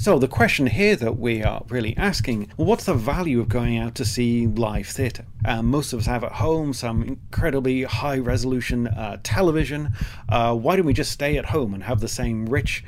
So, the question here that we are really asking what's the value of going out to see live theatre? Um, most of us have at home some incredibly high resolution uh, television. Uh, why don't we just stay at home and have the same rich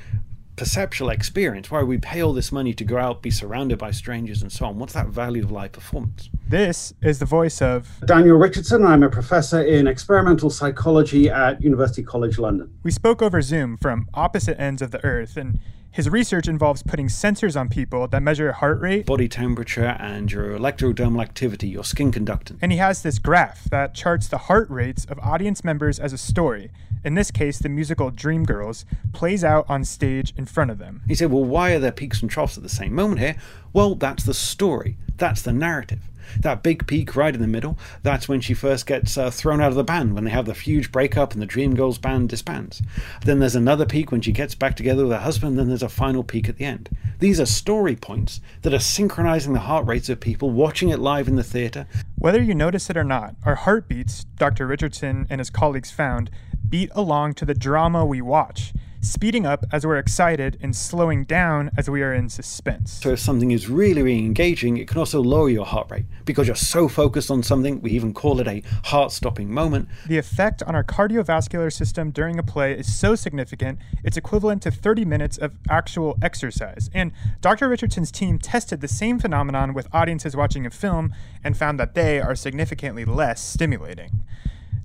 perceptual experience? Why do we pay all this money to go out, be surrounded by strangers, and so on? What's that value of live performance? This is the voice of Daniel Richardson. I'm a professor in experimental psychology at University College London. We spoke over Zoom from opposite ends of the earth, and his research involves putting sensors on people that measure heart rate, body temperature, and your electrodermal activity, your skin conductance. And he has this graph that charts the heart rates of audience members as a story. In this case, the musical Dreamgirls plays out on stage in front of them. He said, Well, why are there peaks and troughs at the same moment here? Well, that's the story, that's the narrative. That big peak right in the middle, that's when she first gets uh, thrown out of the band, when they have the huge breakup and the Dreamgirls band disbands. Then there's another peak when she gets back together with her husband, then there's a final peak at the end. These are story points that are synchronizing the heart rates of people watching it live in the theater. Whether you notice it or not, our heartbeats, Dr. Richardson and his colleagues found, beat along to the drama we watch speeding up as we're excited and slowing down as we are in suspense. So, if something is really, really engaging, it can also lower your heart rate because you're so focused on something. We even call it a heart stopping moment. The effect on our cardiovascular system during a play is so significant, it's equivalent to 30 minutes of actual exercise. And Dr. Richardson's team tested the same phenomenon with audiences watching a film and found that they are significantly less stimulating.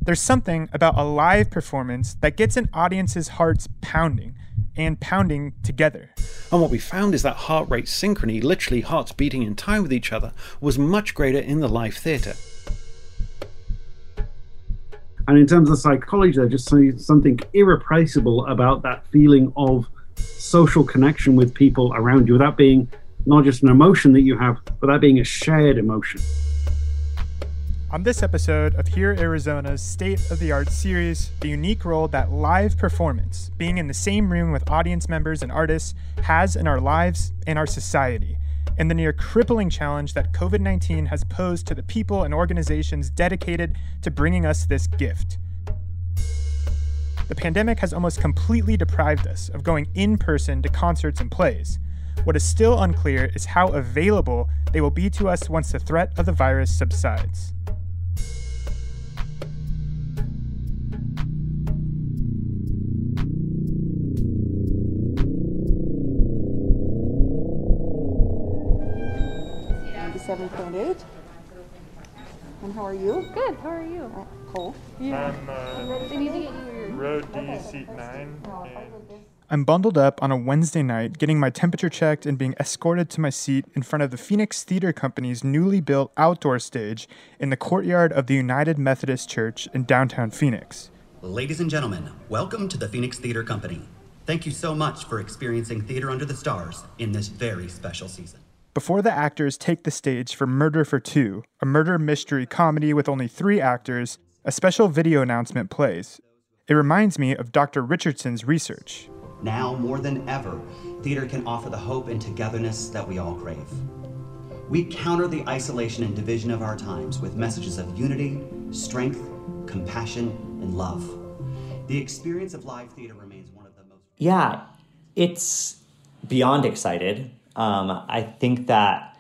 There's something about a live performance that gets an audience's hearts pounding and pounding together. And what we found is that heart rate synchrony, literally hearts beating in time with each other, was much greater in the live theatre. And in terms of psychology, there's just something irreplaceable about that feeling of social connection with people around you without being not just an emotion that you have, but that being a shared emotion. On this episode of Hear Arizona's State of the Art series, the unique role that live performance, being in the same room with audience members and artists, has in our lives and our society, and the near crippling challenge that COVID 19 has posed to the people and organizations dedicated to bringing us this gift. The pandemic has almost completely deprived us of going in person to concerts and plays. What is still unclear is how available they will be to us once the threat of the virus subsides. How are you? Good. How are you? Uh, cool. Yeah. I'm uh, they need to row D, seat nine. I'm bundled up on a Wednesday night, getting my temperature checked and being escorted to my seat in front of the Phoenix Theater Company's newly built outdoor stage in the courtyard of the United Methodist Church in downtown Phoenix. Ladies and gentlemen, welcome to the Phoenix Theater Company. Thank you so much for experiencing Theater Under the Stars in this very special season. Before the actors take the stage for Murder for Two, a murder mystery comedy with only three actors, a special video announcement plays. It reminds me of Dr. Richardson's research. Now, more than ever, theater can offer the hope and togetherness that we all crave. We counter the isolation and division of our times with messages of unity, strength, compassion, and love. The experience of live theater remains one of the most. Yeah, it's beyond excited. Um, I think that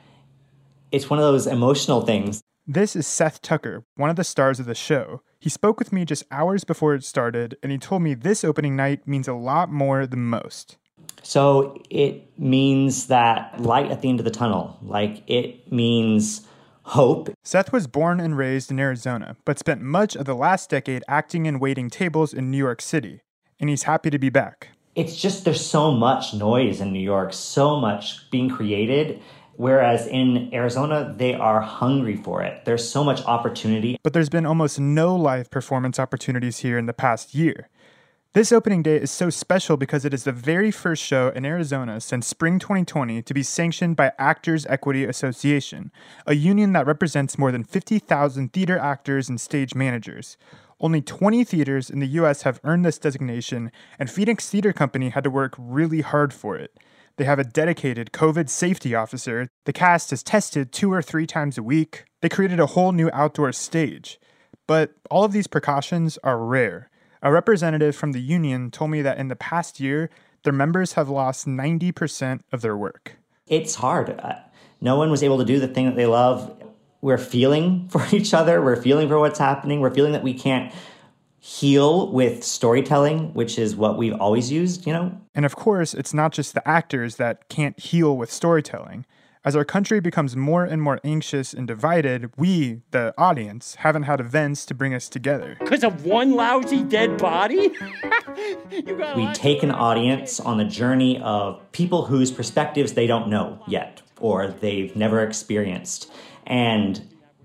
it's one of those emotional things. This is Seth Tucker, one of the stars of the show. He spoke with me just hours before it started, and he told me this opening night means a lot more than most. So it means that light at the end of the tunnel. Like it means hope. Seth was born and raised in Arizona, but spent much of the last decade acting and waiting tables in New York City, and he's happy to be back it's just there's so much noise in New York, so much being created. Whereas in Arizona, they are hungry for it. There's so much opportunity. But there's been almost no live performance opportunities here in the past year. This opening day is so special because it is the very first show in Arizona since spring 2020 to be sanctioned by Actors Equity Association, a union that represents more than 50,000 theater actors and stage managers. Only 20 theaters in the US have earned this designation, and Phoenix Theater Company had to work really hard for it. They have a dedicated COVID safety officer. The cast is tested two or three times a week. They created a whole new outdoor stage. But all of these precautions are rare. A representative from the union told me that in the past year, their members have lost 90% of their work. It's hard. Uh, no one was able to do the thing that they love. We're feeling for each other, we're feeling for what's happening, we're feeling that we can't heal with storytelling, which is what we've always used, you know? And of course, it's not just the actors that can't heal with storytelling. As our country becomes more and more anxious and divided, we, the audience, haven't had events to bring us together. Because of one lousy dead body? we take an audience on a journey of people whose perspectives they don't know yet or they've never experienced. And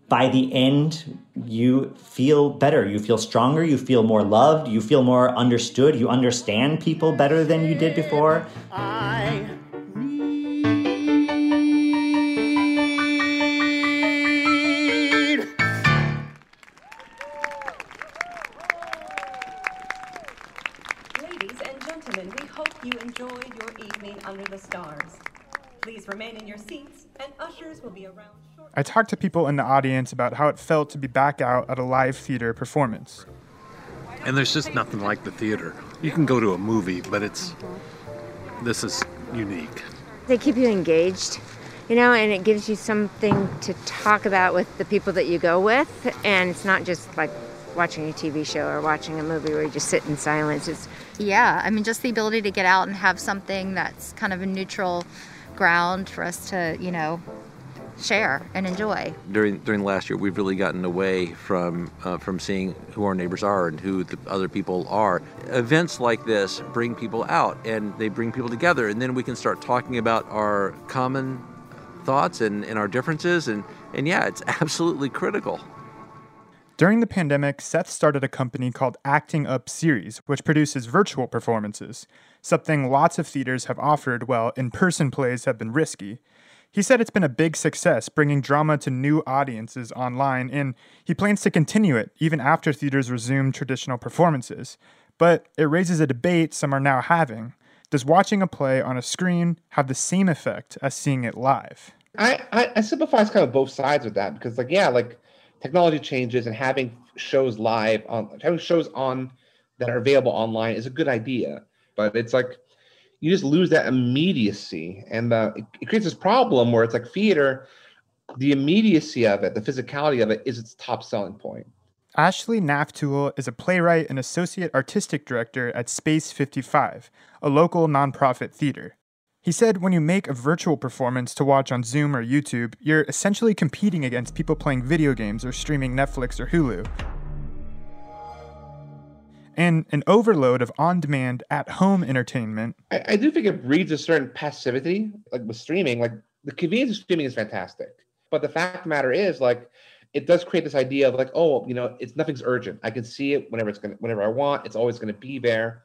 by the end, you feel better. You feel stronger. You feel more loved. You feel more understood. You understand people better than you did before. I Ladies and gentlemen, we hope you enjoyed your evening under the stars. Please remain in your seats, and ushers will be around. I talked to people in the audience about how it felt to be back out at a live theater performance. And there's just nothing like the theater. You can go to a movie, but it's this is unique. They keep you engaged, you know, and it gives you something to talk about with the people that you go with, and it's not just like watching a TV show or watching a movie where you just sit in silence. It's yeah, I mean, just the ability to get out and have something that's kind of a neutral ground for us to, you know, share and enjoy. During during the last year, we've really gotten away from uh, from seeing who our neighbors are and who the other people are. Events like this bring people out and they bring people together, and then we can start talking about our common thoughts and, and our differences, and and yeah, it's absolutely critical. During the pandemic, Seth started a company called Acting Up Series, which produces virtual performances, something lots of theaters have offered while in person plays have been risky. He said it's been a big success bringing drama to new audiences online, and he plans to continue it even after theaters resume traditional performances. But it raises a debate some are now having. Does watching a play on a screen have the same effect as seeing it live? I, I, I sympathize kind of both sides with that because, like, yeah, like technology changes and having shows live on having shows on that are available online is a good idea but it's like you just lose that immediacy and uh, it, it, creates this problem where it's like theater the immediacy of it the physicality of it is its top selling point Ashley Naftule is a playwright and associate artistic director at Space 55, a local nonprofit theater. He said when you make a virtual performance to watch on Zoom or YouTube, you're essentially competing against people playing video games or streaming Netflix or Hulu. And an overload of on demand, at home entertainment. I, I, do think it breeds a certain passivity, like with streaming. Like the convenience of streaming is fantastic. But the fact of the matter is, like, it does create this idea of like, oh, you know, it's nothing's urgent. I can see it whenever it's gonna whenever I want, it's always gonna be there.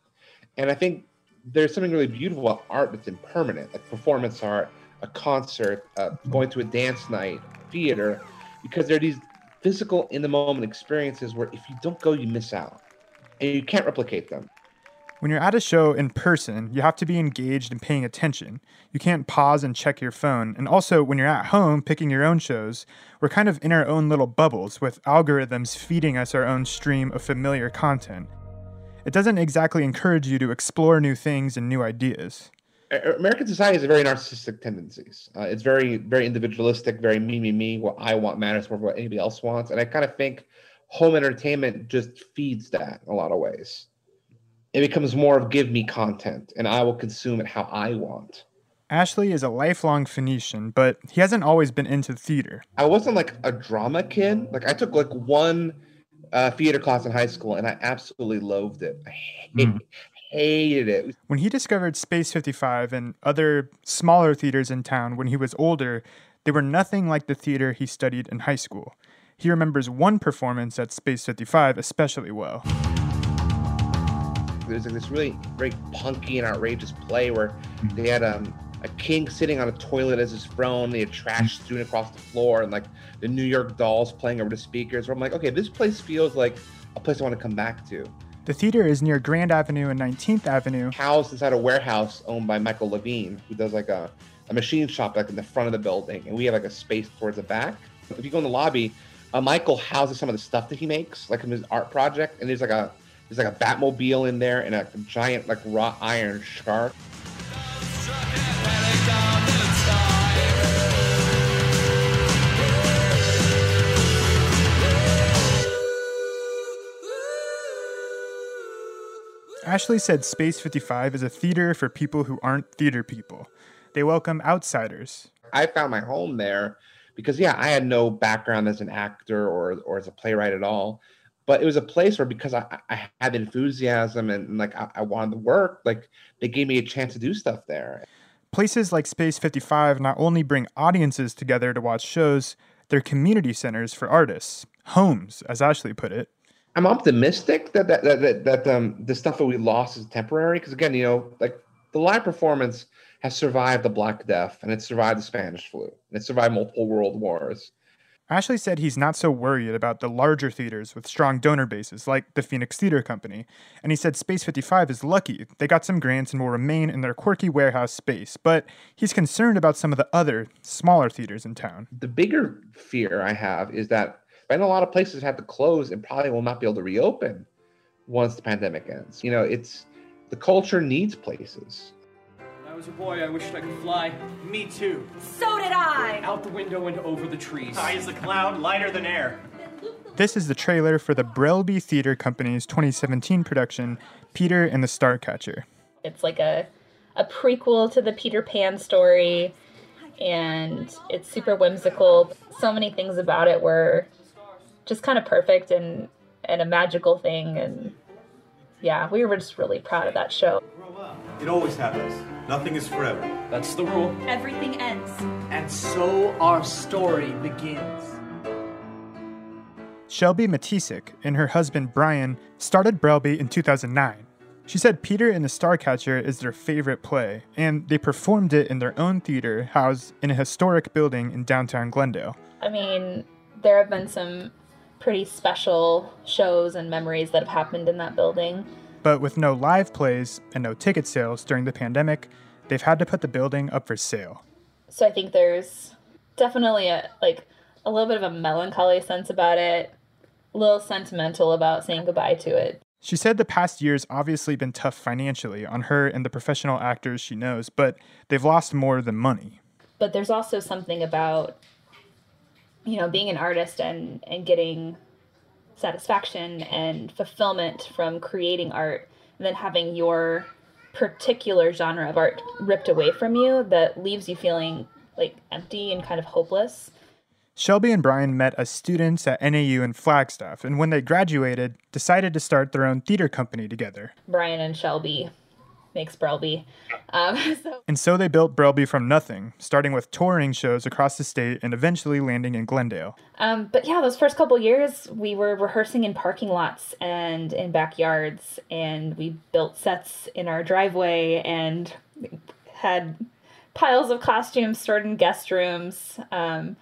And I think there's something really beautiful about art that's impermanent, like performance art, a concert, uh, going to a dance night, theater, because there are these physical, in the moment experiences where if you don't go, you miss out, and you can't replicate them. When you're at a show in person, you have to be engaged and paying attention. You can't pause and check your phone. And also, when you're at home picking your own shows, we're kind of in our own little bubbles with algorithms feeding us our own stream of familiar content it doesn't exactly encourage you to explore new things and new ideas. American society has a very narcissistic tendencies. Uh, it's very, very individualistic, very me, me, me. What I want matters more than what anybody else wants. And I kind of think home entertainment just feeds that in a lot of ways. It becomes more of give me content and I will consume it how I want. Ashley is a lifelong Phoenician, but he hasn't always been into theater. I wasn't like a drama kid. Like I took like one uh, theater class in high school, and I absolutely loathed it. I hate, mm. hated it. When he discovered Space 55 and other smaller theaters in town when he was older, they were nothing like the theater he studied in high school. He remembers one performance at Space 55 especially well. There's like this really very punky and outrageous play where they had um, a king sitting on a toilet as his throne. They had trash strewn across the floor, and like the New York Dolls playing over the speakers. Where I'm like, okay, this place feels like a place I want to come back to. The theater is near Grand Avenue and 19th Avenue. Housed inside a warehouse owned by Michael Levine, who does like a, a machine shop like in the front of the building, and we have like a space towards the back. If you go in the lobby, uh, Michael houses some of the stuff that he makes, like his art project, and there's like a there's like a Batmobile in there and a giant like wrought iron shark. Ashley said Space 55 is a theater for people who aren't theater people. They welcome outsiders. I found my home there because, yeah, I had no background as an actor or, or as a playwright at all. But it was a place where, because I, I had enthusiasm and, and like I, I wanted to work, like they gave me a chance to do stuff there. Places like Space 55 not only bring audiences together to watch shows, they're community centers for artists, homes, as Ashley put it. I'm optimistic that that that, that, that um the stuff that we lost is temporary because again, you know, like the live performance has survived the Black Death and it's survived the Spanish flu and it's survived multiple world wars. Ashley said he's not so worried about the larger theaters with strong donor bases like the Phoenix Theater Company, and he said Space 55 is lucky. They got some grants and will remain in their quirky warehouse space, but he's concerned about some of the other, smaller theaters in town. The bigger fear I have is that I know a lot of places have to close and probably will not be able to reopen once the pandemic ends. You know, it's the culture needs places. When I was a boy, I wished I could fly. Me too. So did I! Out the window and over the trees. High as a cloud, lighter than air. This is the trailer for the Brelby Theater Company's 2017 production, Peter and the Starcatcher. It's like a, a prequel to the Peter Pan story, and it's super whimsical. So many things about it were just kind of perfect and and a magical thing and yeah we were just really proud of that show. It always happens. Nothing is forever. That's the rule. Everything ends. And so our story begins. Shelby Maticic and her husband brian started brelby in 2009 she said peter and the starcatcher is their favorite play and they performed it in their own theater housed in a historic building in downtown glendale. I mean there have been some pretty special shows and memories that have happened in that building. But with no live plays and no ticket sales during the pandemic, they've had to put the building up for sale. So I think there's definitely a like a little bit of a melancholy sense about it, a little sentimental about saying goodbye to it. She said the past year's obviously been tough financially on her and the professional actors she knows, but they've lost more than money. But there's also something about you know being an artist and and getting satisfaction and fulfillment from creating art and then having your particular genre of art ripped away from you that leaves you feeling like empty and kind of hopeless. Shelby and Brian met as students at NAU in Flagstaff, and when they graduated, decided to start their own theater company together. Brian and Shelby makes Brelby. Um, so. And so they built Brelby from nothing, starting with touring shows across the state and eventually landing in Glendale. Um, but yeah, those first couple years, we were rehearsing in parking lots and in backyards, and we built sets in our driveway and had piles of costumes stored in guest rooms. Um,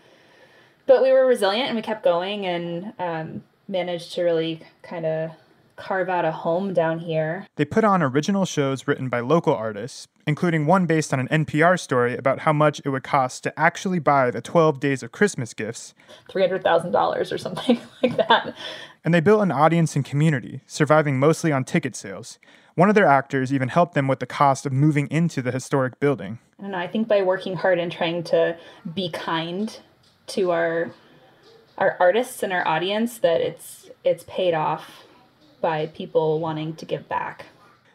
but we were resilient and we kept going and um, managed to really kind of carve out a home down here. They put on original shows written by local artists, including one based on an NPR story about how much it would cost to actually buy the 12 Days of Christmas gifts $300,000 or something like that. And they built an audience and community, surviving mostly on ticket sales. One of their actors even helped them with the cost of moving into the historic building. I don't know, I think by working hard and trying to be kind to our our artists and our audience that it's it's paid off by people wanting to give back.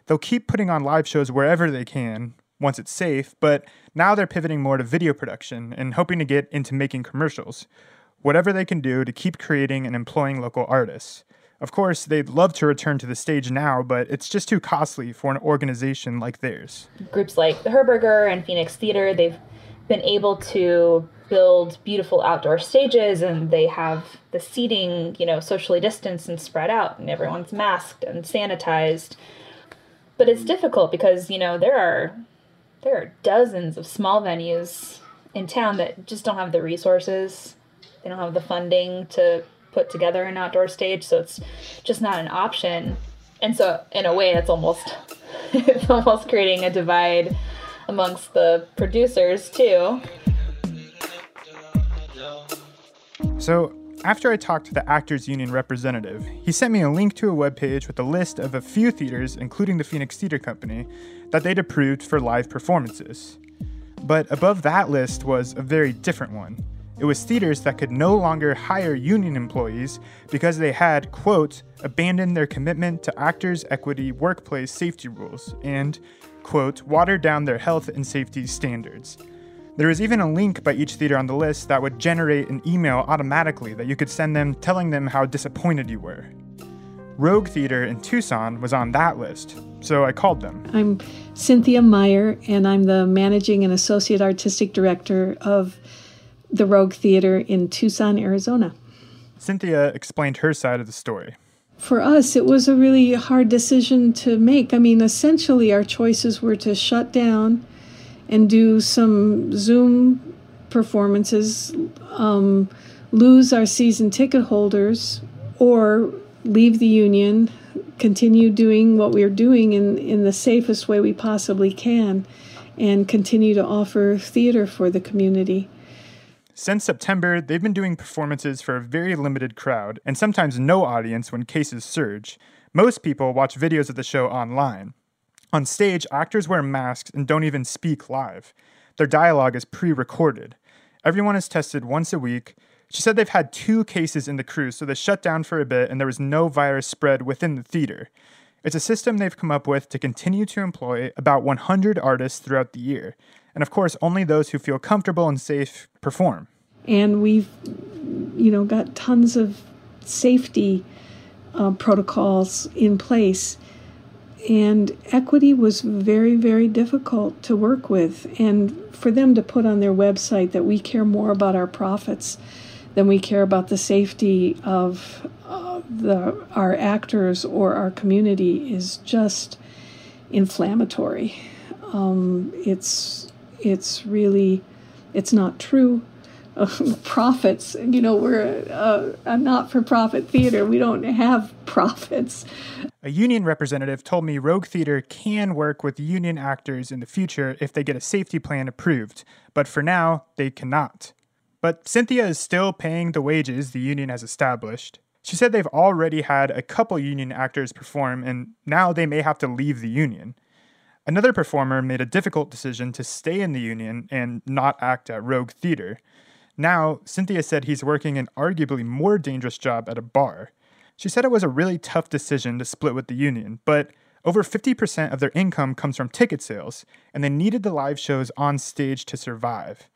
They'll keep putting on live shows wherever they can once it's safe, but now they're pivoting more to video production and hoping to get into making commercials. Whatever they can do to keep creating and employing local artists. Of course, they'd love to return to the stage now, but it's just too costly for an organization like theirs. Groups like the Herberger and Phoenix Theater, they've been able to build beautiful outdoor stages and they have the seating, you know, socially distanced and spread out and everyone's masked and sanitized. But it's difficult because, you know, there are there are dozens of small venues in town that just don't have the resources. They don't have the funding to put together an outdoor stage, so it's just not an option. And so in a way it's almost it's almost creating a divide amongst the producers too So, after I talked to the Actors Union representative, he sent me a link to a webpage with a list of a few theaters, including the Phoenix Theater Company, that they'd approved for live performances. But above that list was a very different one It was theaters that could no longer hire union employees because they had, quote, abandoned their commitment to actors' equity workplace safety rules and, quote, watered down their health and safety standards. There was even a link by each theater on the list that would generate an email automatically that you could send them telling them how disappointed you were. Rogue Theater in Tucson was on that list, so I called them. I'm Cynthia Meier, and I'm the managing and associate artistic director of the Rogue Theater in Tucson, Arizona. Cynthia explained her side of the story. For us, it was a really hard decision to make. I mean, essentially, our choices were to shut down and do some Zoom performances, um, lose our season ticket holders, or leave the union, continue doing what we're doing in, in the safest way we possibly can, and continue to offer theater for the community. Since September, they've been doing performances for a very limited crowd and sometimes no audience when cases surge. Most people watch videos of the show online. On stage, actors wear masks and don't even speak live. Their dialogue is pre recorded. Everyone is tested once a week. She said they've had two cases in the crew, so they shut down for a bit and there was no virus spread within the theater. It's a system they've come up with to continue to employ about 100 artists throughout the year. And of course, only those who feel comfortable and safe perform. And we've, you know, got tons of safety uh, protocols in place. And equity was very, very difficult to work with. And for them to put on their website that we care more about our profits than we care about the safety of uh, the, our actors or our community is just inflammatory. Um, it's it's really it's not true. Uh, profits, you know, we're a, a not-for-profit theater. We don't have profits. A union representative told me Rogue Theater can work with union actors in the future if they get a safety plan approved, but for now, they cannot. But Cynthia is still paying the wages the union has established. She said they've already had a couple union actors perform, and now they may have to leave the union. Another performer made a difficult decision to stay in the union and not act at Rogue Theater. Now, Cynthia said he's working an arguably more dangerous job at a bar. She said it was a really tough decision to split with the union, but over 50% of their income comes from ticket sales, and they needed the live shows on stage to survive.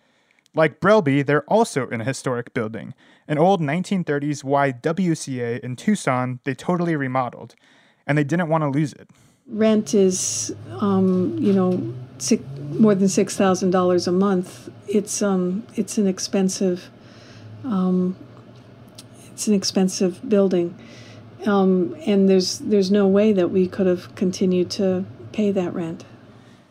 Like Brelby, they're also in a historic building, an old 1930s YWCA in Tucson they totally remodeled, and they didn't want to lose it. Rent is, um, you know, six, more than six thousand dollars a month. It's um, it's an expensive, um, it's an expensive building, um, and there's there's no way that we could have continued to pay that rent.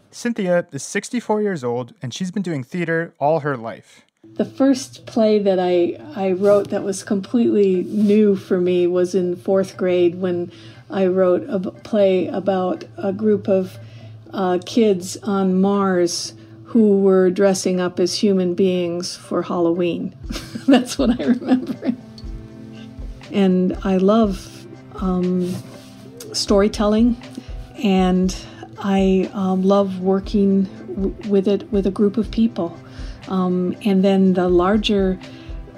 Cynthia is 64 years old and she's been doing theater all her life. The first play that I, I wrote that was completely new for me was in fourth grade when I wrote a play about a group of uh, kids on Mars who were dressing up as human beings for Halloween. That's what I remember. And I love um, storytelling and I um, love working w- with it with a group of people. Um, and then the larger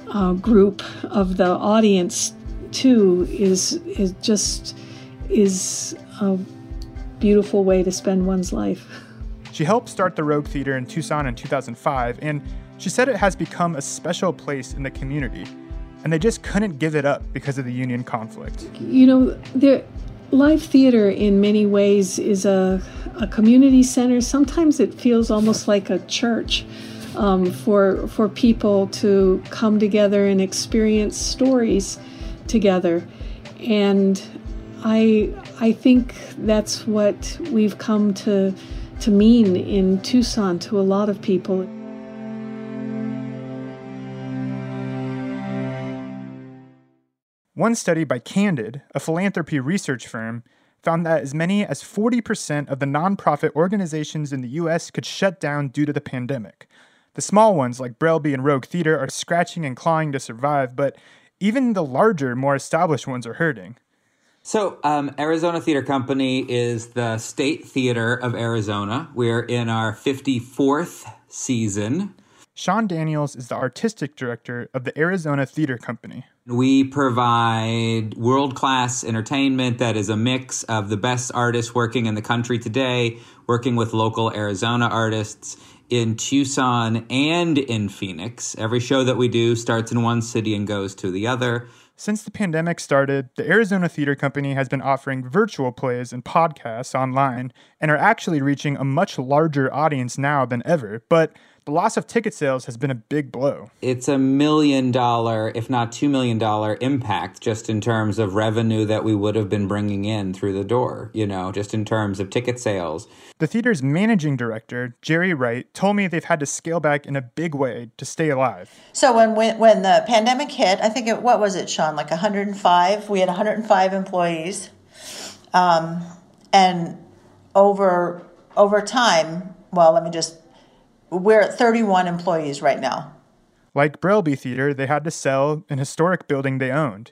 uh, group of the audience too is is just is a beautiful way to spend one's life. She helped start the Rogue Theater in Tucson in 2005, and she said it has become a special place in the community, and they just couldn't give it up because of the union conflict. You know, there live theater in many ways is a, a community center. Sometimes it feels almost like a church um, for for people to come together and experience stories together, and I I think that's what we've come to to mean in Tucson to a lot of people. One study by Candid, a philanthropy research firm, found that as many as 40% of the nonprofit organizations in the US could shut down due to the pandemic. The small ones like Brelby and Rogue Theater are scratching and clawing to survive, but even the larger, more established ones are hurting. So, um, Arizona Theater Company is the state theater of Arizona. We're in our 54th season. Sean Daniels is the artistic director of the Arizona Theater Company. We provide world class entertainment that is a mix of the best artists working in the country today, working with local Arizona artists in Tucson and in Phoenix. Every show that we do starts in one city and goes to the other. Since the pandemic started, the Arizona Theater Company has been offering virtual plays and podcasts online and are actually reaching a much larger audience now than ever. But the loss of ticket sales has been a big blow. It's a million dollar, if not two million dollar impact just in terms of revenue that we would have been bringing in through the door, you know, just in terms of ticket sales. The theater's managing director, Jerry Wright, told me they've had to scale back in a big way to stay alive. So when when, when the pandemic hit, I think it, what was it, Sean? Like 105. We had 105 employees, um, and over over time, well, let me just we're at 31 employees right now. Like Brelby Theater, they had to sell an historic building they owned.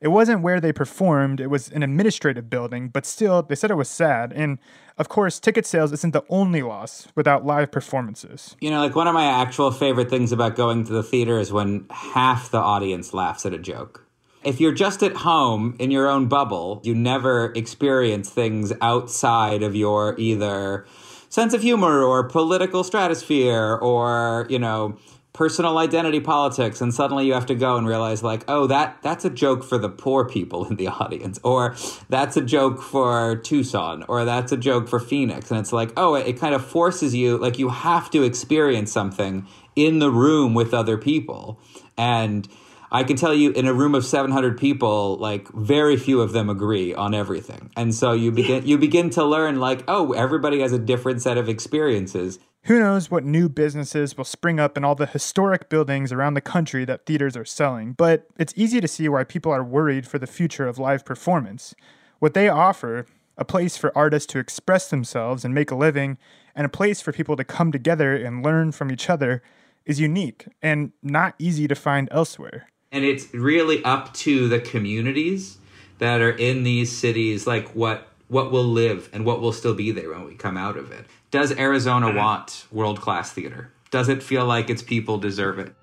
It wasn't where they performed, it was an administrative building, but still, they said it was sad. And of course, ticket sales isn't the only loss without live performances. You know, like one of my actual favorite things about going to the theater is when half the audience laughs at a joke. If you're just at home in your own bubble, you never experience things outside of your either sense of humor or political stratosphere or, you know, personal identity politics and suddenly you have to go and realize like oh that that's a joke for the poor people in the audience or that's a joke for Tucson or that's a joke for Phoenix. And it's like oh it, it kind of forces you like you have to experience something in the room with other people. And I can tell you in a room of 700 people, like very few of them agree on everything. And so you begin you begin to learn like, oh, everybody has a different set of experiences. Who knows what new businesses will spring up in all the historic buildings around the country that theaters are selling, but it's easy to see why people are worried for the future of live performance. What they offer, a place for artists to express themselves and make a living, and a place for people to come together and learn from each other, is unique and not easy to find elsewhere and it's really up to the communities that are in these cities like what what will live and what will still be there when we come out of it. Does arizona mm-hmm. want world class theater? Does it feel like its people deserve it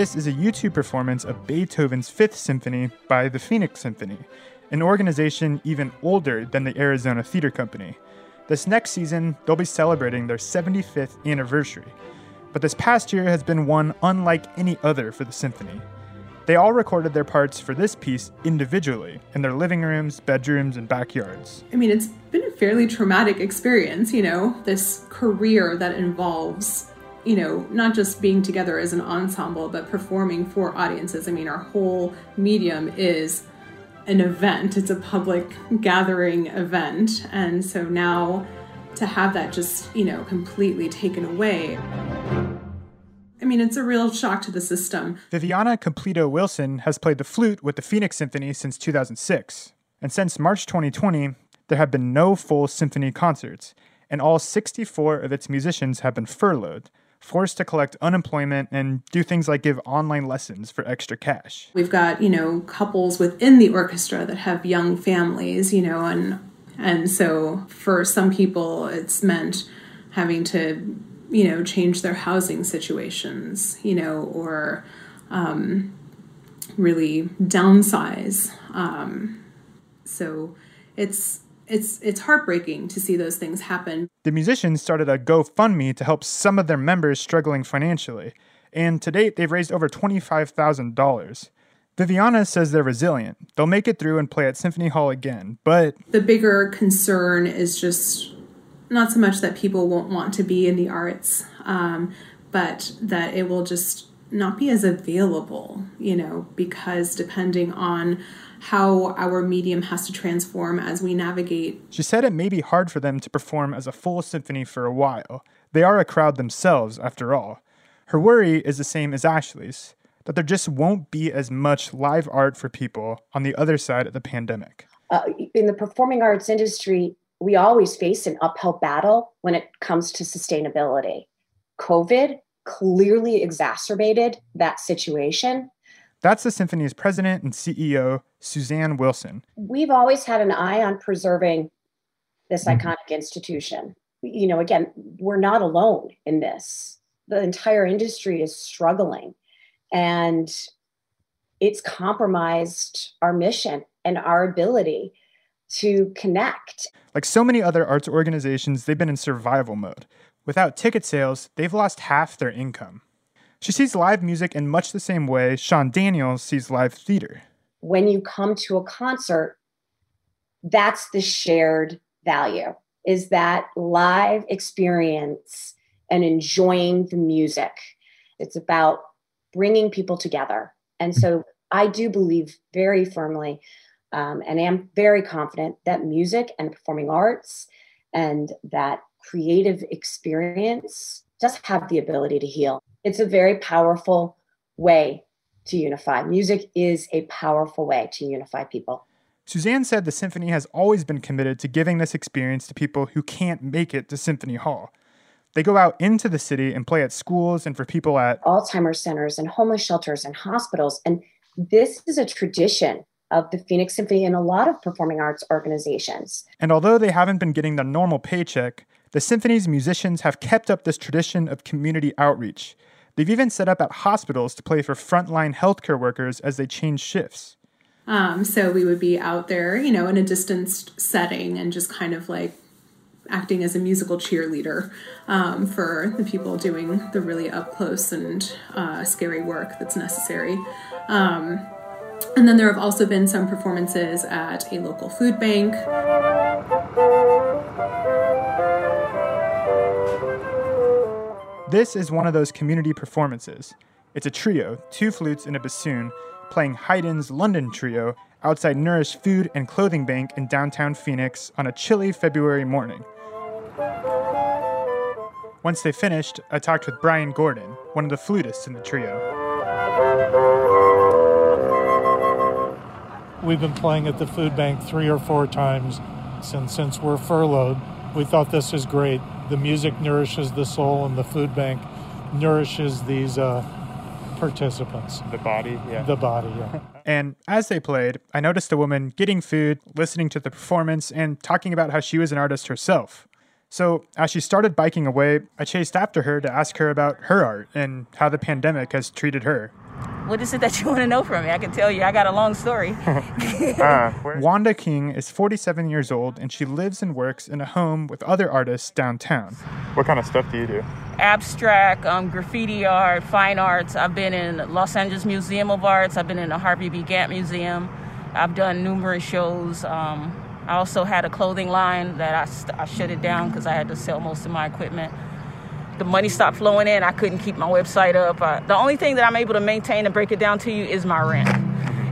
This is a YouTube performance of Beethoven's Fifth Symphony by the Phoenix Symphony, an organization even older than the Arizona Theater Company. This next season, they'll be celebrating their 75th anniversary, but this past year has been one unlike any other for the symphony. They all recorded their parts for this piece individually in their living rooms, bedrooms, and backyards. I mean, it's been a fairly traumatic experience, you know, this career that involves you know, not just being together as an ensemble, but performing for audiences. I mean, our whole medium is an event, it's a public gathering event. And so now to have that just, you know, completely taken away. I mean, it's a real shock to the system. Viviana Cumplido Wilson has played the flute with the Phoenix Symphony since 2006. And since March 2020, there have been no full symphony concerts, and all 64 of its musicians have been furloughed forced to collect unemployment and do things like give online lessons for extra cash. We've got, you know, couples within the orchestra that have young families, you know, and and so for some people it's meant having to, you know, change their housing situations, you know, or um, really downsize. Um, so it's it's it's heartbreaking to see those things happen. The musicians started a GoFundMe to help some of their members struggling financially, and to date they've raised over $25,000. Viviana says they're resilient. They'll make it through and play at Symphony Hall again, but the bigger concern is just not so much that people won't want to be in the arts, um, but that it will just not be as available, you know, because depending on how our medium has to transform as we navigate. She said it may be hard for them to perform as a full symphony for a while. They are a crowd themselves, after all. Her worry is the same as Ashley's that there just won't be as much live art for people on the other side of the pandemic. Uh, in the performing arts industry, we always face an uphill battle when it comes to sustainability. COVID clearly exacerbated that situation. That's the symphony's president and CEO, Suzanne Wilson. We've always had an eye on preserving this mm-hmm. iconic institution. You know, again, we're not alone in this. The entire industry is struggling and it's compromised our mission and our ability to connect. Like so many other arts organizations, they've been in survival mode. Without ticket sales, they've lost half their income. She sees live music in much the same way Sean Daniels sees live theater. When you come to a concert, that's the shared value is that live experience and enjoying the music. It's about bringing people together. And so I do believe very firmly um, and am very confident that music and performing arts and that creative experience does have the ability to heal. It's a very powerful way to unify. Music is a powerful way to unify people. Suzanne said the symphony has always been committed to giving this experience to people who can't make it to Symphony Hall. They go out into the city and play at schools and for people at Alzheimer's centers and homeless shelters and hospitals. And this is a tradition of the Phoenix Symphony and a lot of performing arts organizations. And although they haven't been getting the normal paycheck, the symphony's musicians have kept up this tradition of community outreach. They've even set up at hospitals to play for frontline healthcare workers as they change shifts. Um, so we would be out there, you know, in a distanced setting and just kind of like acting as a musical cheerleader um, for the people doing the really up close and uh, scary work that's necessary. Um, and then there have also been some performances at a local food bank. This is one of those community performances. It's a trio, two flutes and a bassoon, playing Haydn's London Trio outside Nourish Food and Clothing Bank in downtown Phoenix on a chilly February morning. Once they finished, I talked with Brian Gordon, one of the flutists in the trio. We've been playing at the food bank three or four times since since we're furloughed. We thought this is great. The music nourishes the soul, and the food bank nourishes these uh, participants. The body, yeah. The body, yeah. And as they played, I noticed a woman getting food, listening to the performance, and talking about how she was an artist herself. So, as she started biking away, I chased after her to ask her about her art and how the pandemic has treated her. What is it that you want to know from me? I can tell you, I got a long story. uh, Wanda King is 47 years old and she lives and works in a home with other artists downtown. What kind of stuff do you do? Abstract, um, graffiti art, fine arts. I've been in Los Angeles Museum of Arts, I've been in the Harvey B. Gantt Museum, I've done numerous shows. Um, I also had a clothing line that I, st- I shut it down because I had to sell most of my equipment. The money stopped flowing in. I couldn't keep my website up. I, the only thing that I'm able to maintain and break it down to you is my rent.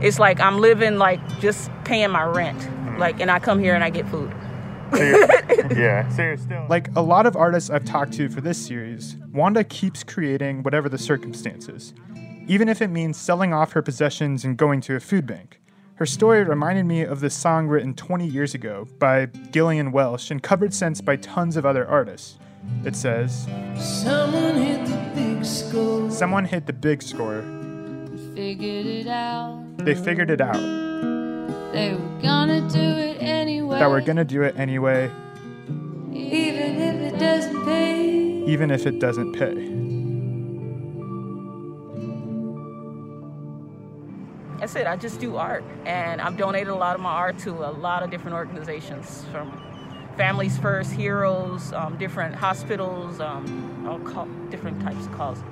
It's like I'm living like just paying my rent. Mm-hmm. Like, and I come here and I get food. yeah. So still like a lot of artists I've talked to for this series, Wanda keeps creating whatever the circumstances, even if it means selling off her possessions and going to a food bank. Her story reminded me of this song written 20 years ago by Gillian Welch and covered since by tons of other artists. It says Someone hit the big score. Someone hit the big score. Figured it out. They figured it out. They were gonna do it anyway. That we're gonna do it anyway. Even if it doesn't pay. Even if it doesn't pay. That's it. I just do art, and I've donated a lot of my art to a lot of different organizations, from Families First, Heroes, um, different hospitals, um, all co- different types of causes.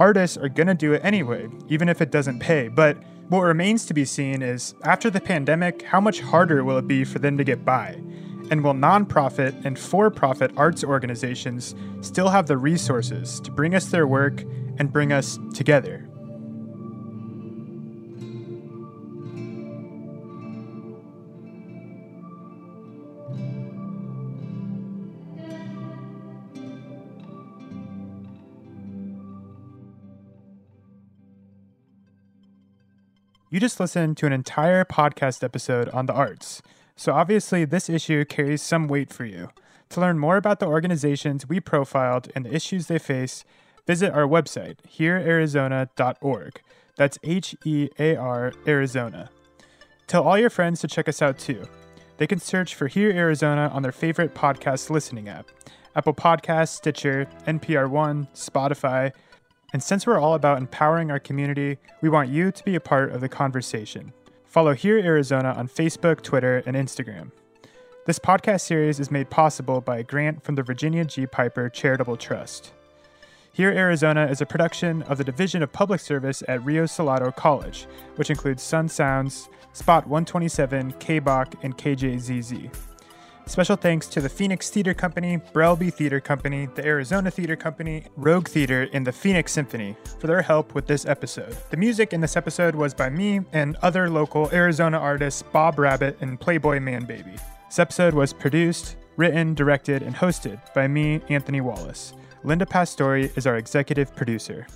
Artists are gonna do it anyway, even if it doesn't pay. But what remains to be seen is after the pandemic, how much harder will it be for them to get by? And will nonprofit and for profit arts organizations still have the resources to bring us their work and bring us together? You just listened to an entire podcast episode on the arts. So obviously, this issue carries some weight for you. To learn more about the organizations we profiled and the issues they face, visit our website, heararizona.org. That's H E A R Arizona. Tell all your friends to check us out too. They can search for Hear Arizona on their favorite podcast listening app Apple Podcasts, Stitcher, NPR One, Spotify. And since we're all about empowering our community, we want you to be a part of the conversation. Follow Hear Arizona on Facebook, Twitter, and Instagram. This podcast series is made possible by a grant from the Virginia G. Piper Charitable Trust. Hear Arizona is a production of the Division of Public Service at Rio Salado College, which includes Sun Sounds, Spot 127, KBach, and KJZZ. Special thanks to the Phoenix Theater Company, Brelby Theater Company, the Arizona Theater Company, Rogue Theater, and the Phoenix Symphony for their help with this episode. The music in this episode was by me and other local Arizona artists Bob Rabbit and Playboy Manbaby. This episode was produced, written, directed, and hosted by me, Anthony Wallace. Linda Pastori is our executive producer.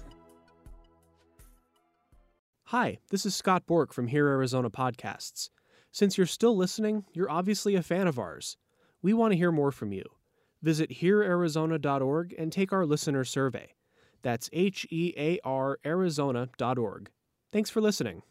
Hi, this is Scott Bork from Hear Arizona Podcasts. Since you're still listening, you're obviously a fan of ours. We want to hear more from you. Visit heararizona.org and take our listener survey. That's H E A R Arizona.org. Thanks for listening.